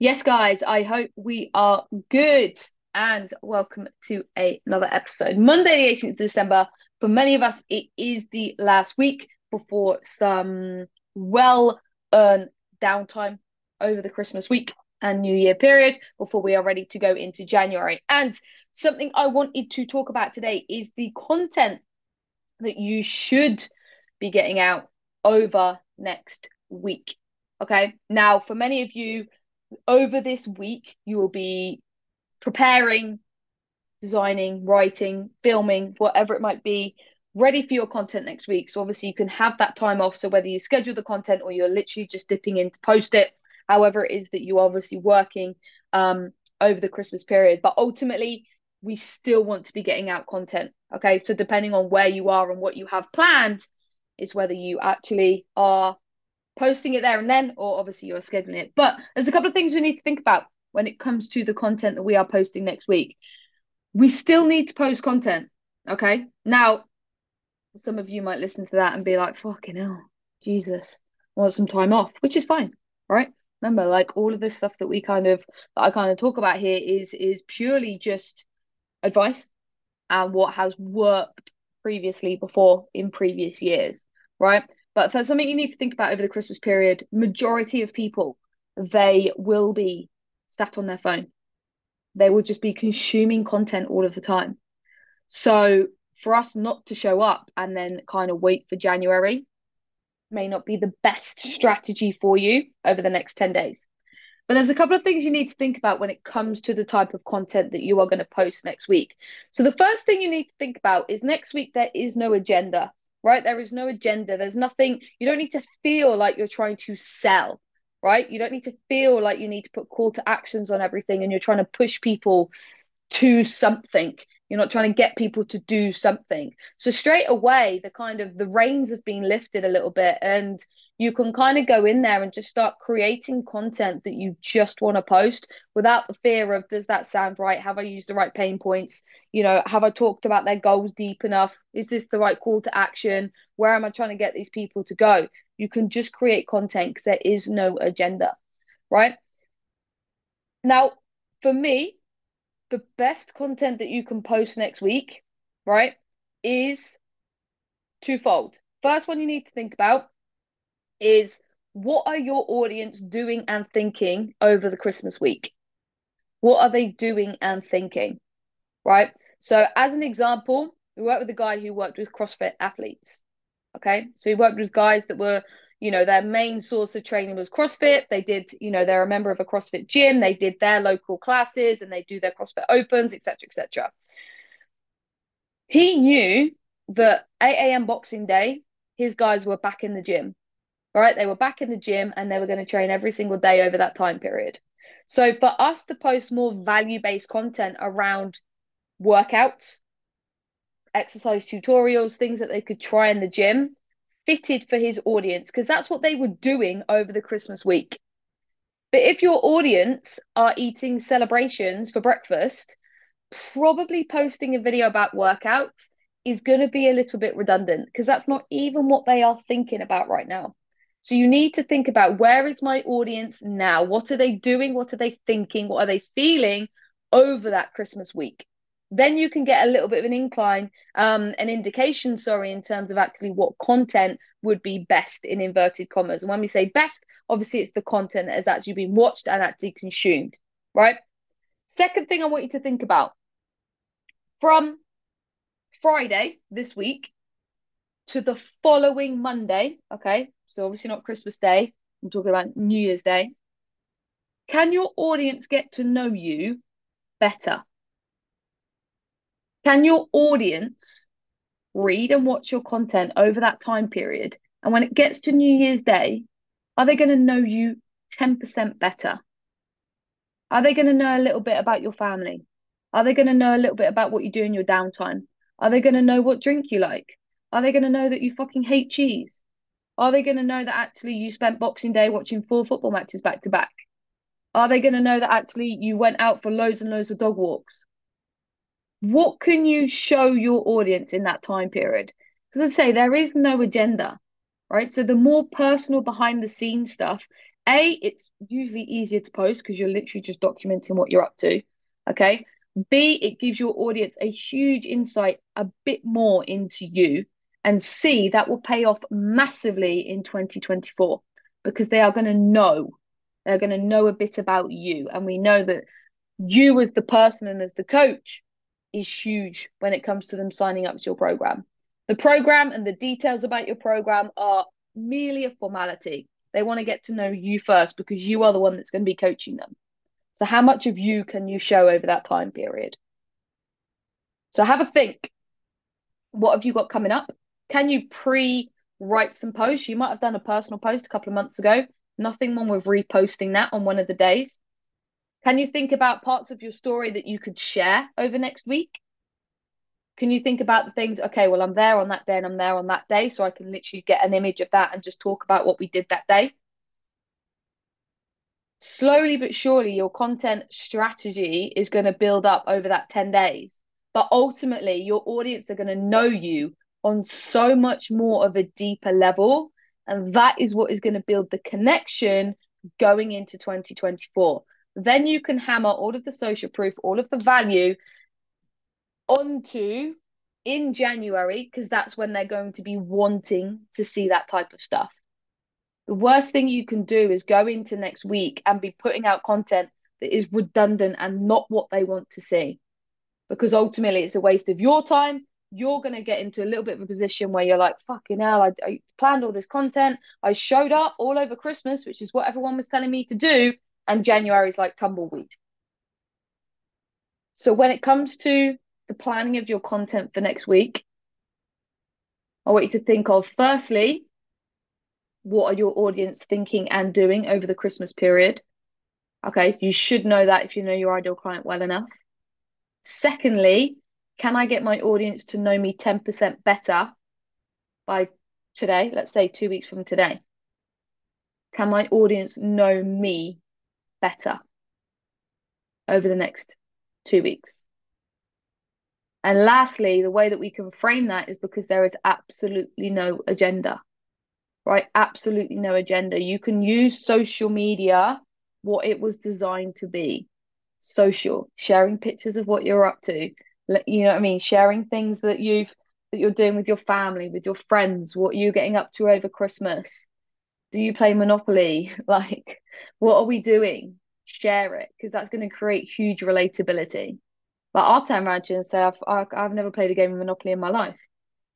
Yes, guys, I hope we are good and welcome to another episode. Monday, the 18th of December. For many of us, it is the last week before some well earned downtime over the Christmas week and New Year period before we are ready to go into January. And something I wanted to talk about today is the content that you should be getting out over next week. Okay. Now, for many of you, over this week, you will be preparing, designing, writing, filming, whatever it might be, ready for your content next week. So obviously you can have that time off. So whether you schedule the content or you're literally just dipping in to post it, however it is that you are obviously working um, over the Christmas period. But ultimately, we still want to be getting out content. Okay. So depending on where you are and what you have planned, is whether you actually are posting it there and then, or obviously you're scheduling it. But there's a couple of things we need to think about when it comes to the content that we are posting next week. We still need to post content. Okay. Now, some of you might listen to that and be like, fucking hell, Jesus, I want some time off, which is fine, right? Remember, like all of this stuff that we kind of that I kind of talk about here is is purely just advice and what has worked previously before in previous years, right? But for something you need to think about over the Christmas period, majority of people they will be sat on their phone. They will just be consuming content all of the time. So for us not to show up and then kind of wait for January may not be the best strategy for you over the next 10 days. But there's a couple of things you need to think about when it comes to the type of content that you are going to post next week. So the first thing you need to think about is next week there is no agenda, right? There is no agenda. There's nothing, you don't need to feel like you're trying to sell, right? You don't need to feel like you need to put call to actions on everything and you're trying to push people to something. You're not trying to get people to do something. So straight away, the kind of the reins have been lifted a little bit, and you can kind of go in there and just start creating content that you just want to post without the fear of does that sound right? Have I used the right pain points? You know, have I talked about their goals deep enough? Is this the right call to action? Where am I trying to get these people to go? You can just create content because there is no agenda, right? Now, for me, the best content that you can post next week, right, is twofold. First one you need to think about is what are your audience doing and thinking over the Christmas week? What are they doing and thinking? Right? So, as an example, we worked with a guy who worked with CrossFit athletes. Okay. So, he worked with guys that were you know their main source of training was crossfit. They did you know they're a member of a crossfit gym. They did their local classes and they do their crossfit opens etc etc he knew that 8 a.m boxing day his guys were back in the gym right? They were back in the gym and they were going to train every single day over that time period. So for us to post more value based content around workouts exercise tutorials things that they could try in the gym fitted for his audience because that's what they were doing over the Christmas week. But if your audience are eating celebrations for breakfast, probably posting a video about workouts is going to be a little bit redundant because that's not even what they are thinking about right now. So you need to think about where is my audience now? What are they doing? What are they thinking? What are they feeling over that Christmas week? Then you can get a little bit of an incline, um, an indication, sorry, in terms of actually what content would be best in inverted commas. And when we say best, obviously it's the content that has actually been watched and actually consumed, right? Second thing I want you to think about from Friday this week to the following Monday, okay? So obviously not Christmas Day, I'm talking about New Year's Day. Can your audience get to know you better? Can your audience read and watch your content over that time period? And when it gets to New Year's Day, are they going to know you 10% better? Are they going to know a little bit about your family? Are they going to know a little bit about what you do in your downtime? Are they going to know what drink you like? Are they going to know that you fucking hate cheese? Are they going to know that actually you spent Boxing Day watching four football matches back to back? Are they going to know that actually you went out for loads and loads of dog walks? What can you show your audience in that time period? Because I say there is no agenda, right? So the more personal behind the scenes stuff A, it's usually easier to post because you're literally just documenting what you're up to. Okay. B, it gives your audience a huge insight, a bit more into you. And C, that will pay off massively in 2024 because they are going to know. They're going to know a bit about you. And we know that you, as the person and as the coach, is huge when it comes to them signing up to your program. The program and the details about your program are merely a formality. They want to get to know you first because you are the one that's going to be coaching them. So, how much of you can you show over that time period? So, have a think. What have you got coming up? Can you pre write some posts? You might have done a personal post a couple of months ago. Nothing wrong with reposting that on one of the days. Can you think about parts of your story that you could share over next week? Can you think about the things, okay, well, I'm there on that day and I'm there on that day, so I can literally get an image of that and just talk about what we did that day? slowly but surely your content strategy is going to build up over that 10 days but ultimately your audience are going to know you on so much more of a deeper level and that is what is going to build the connection going into 2024 then you can hammer all of the social proof all of the value onto in January because that's when they're going to be wanting to see that type of stuff the worst thing you can do is go into next week and be putting out content that is redundant and not what they want to see. Because ultimately, it's a waste of your time. You're going to get into a little bit of a position where you're like, fucking hell, I, I planned all this content. I showed up all over Christmas, which is what everyone was telling me to do. And January is like tumbleweed. So when it comes to the planning of your content for next week, I want you to think of firstly, what are your audience thinking and doing over the Christmas period? Okay, you should know that if you know your ideal client well enough. Secondly, can I get my audience to know me 10% better by today? Let's say two weeks from today. Can my audience know me better over the next two weeks? And lastly, the way that we can frame that is because there is absolutely no agenda right? Absolutely no agenda. You can use social media what it was designed to be social, sharing pictures of what you're up to. You know what I mean? Sharing things that you've that you're doing with your family, with your friends, what you're getting up to over Christmas. Do you play Monopoly? Like, what are we doing? Share it because that's going to create huge relatability. But I'll turn around to you and say, I've, I've never played a game of Monopoly in my life.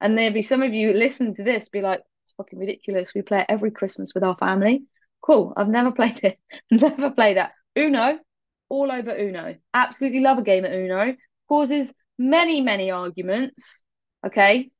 And there'll be some of you listen to this, be like, it's fucking ridiculous. We play it every Christmas with our family. Cool. I've never played it. never played that. Uno, all over Uno. Absolutely love a game at Uno. Causes many, many arguments. Okay.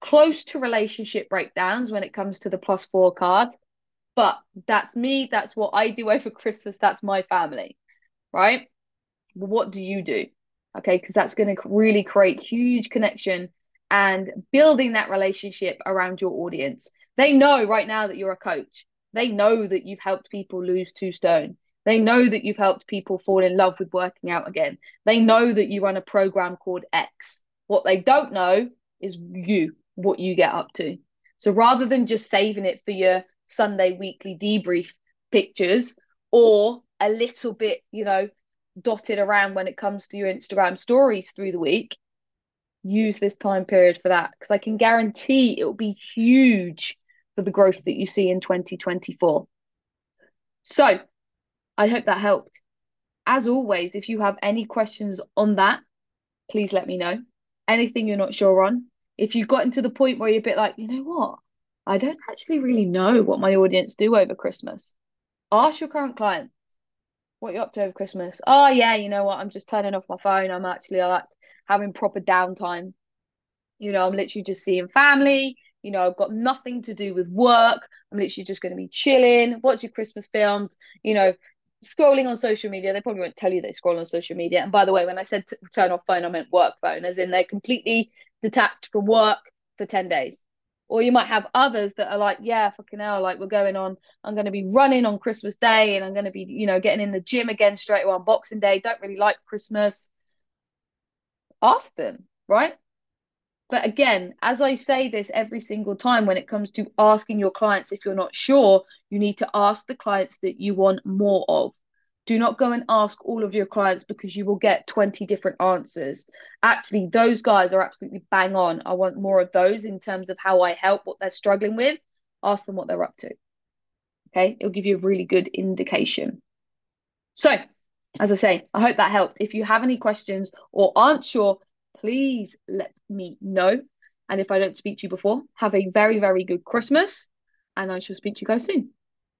Close to relationship breakdowns when it comes to the plus four cards. But that's me. That's what I do over Christmas. That's my family. Right. What do you do? Okay. Because that's going to really create huge connection and building that relationship around your audience. They know right now that you're a coach. They know that you've helped people lose two stone. They know that you've helped people fall in love with working out again. They know that you run a program called X. What they don't know is you, what you get up to. So rather than just saving it for your Sunday weekly debrief pictures or a little bit, you know, dotted around when it comes to your Instagram stories through the week, use this time period for that because I can guarantee it will be huge for the growth that you see in 2024. So I hope that helped. As always, if you have any questions on that, please let me know. Anything you're not sure on. If you've gotten to the point where you're a bit like, you know what? I don't actually really know what my audience do over Christmas. Ask your current clients what you're up to over Christmas. Oh yeah, you know what? I'm just turning off my phone. I'm actually like having proper downtime. You know, I'm literally just seeing family. You know, I've got nothing to do with work. I'm literally just going to be chilling, watching Christmas films, you know, scrolling on social media. They probably won't tell you they scroll on social media. And by the way, when I said turn off phone, I meant work phone, as in they're completely detached from work for 10 days. Or you might have others that are like, yeah, fucking hell, like we're going on, I'm going to be running on Christmas Day and I'm going to be, you know, getting in the gym again straight away on Boxing Day. Don't really like Christmas ask them, right? But again, as I say this every single time when it comes to asking your clients if you're not sure, you need to ask the clients that you want more of. Do not go and ask all of your clients because you will get 20 different answers. Actually, those guys are absolutely bang on. I want more of those in terms of how I help what they're struggling with. Ask them what they're up to. Okay, it'll give you a really good indication. So, as I say, I hope that helped. If you have any questions or aren't sure, please let me know. And if I don't speak to you before, have a very, very good Christmas. And I shall speak to you guys soon.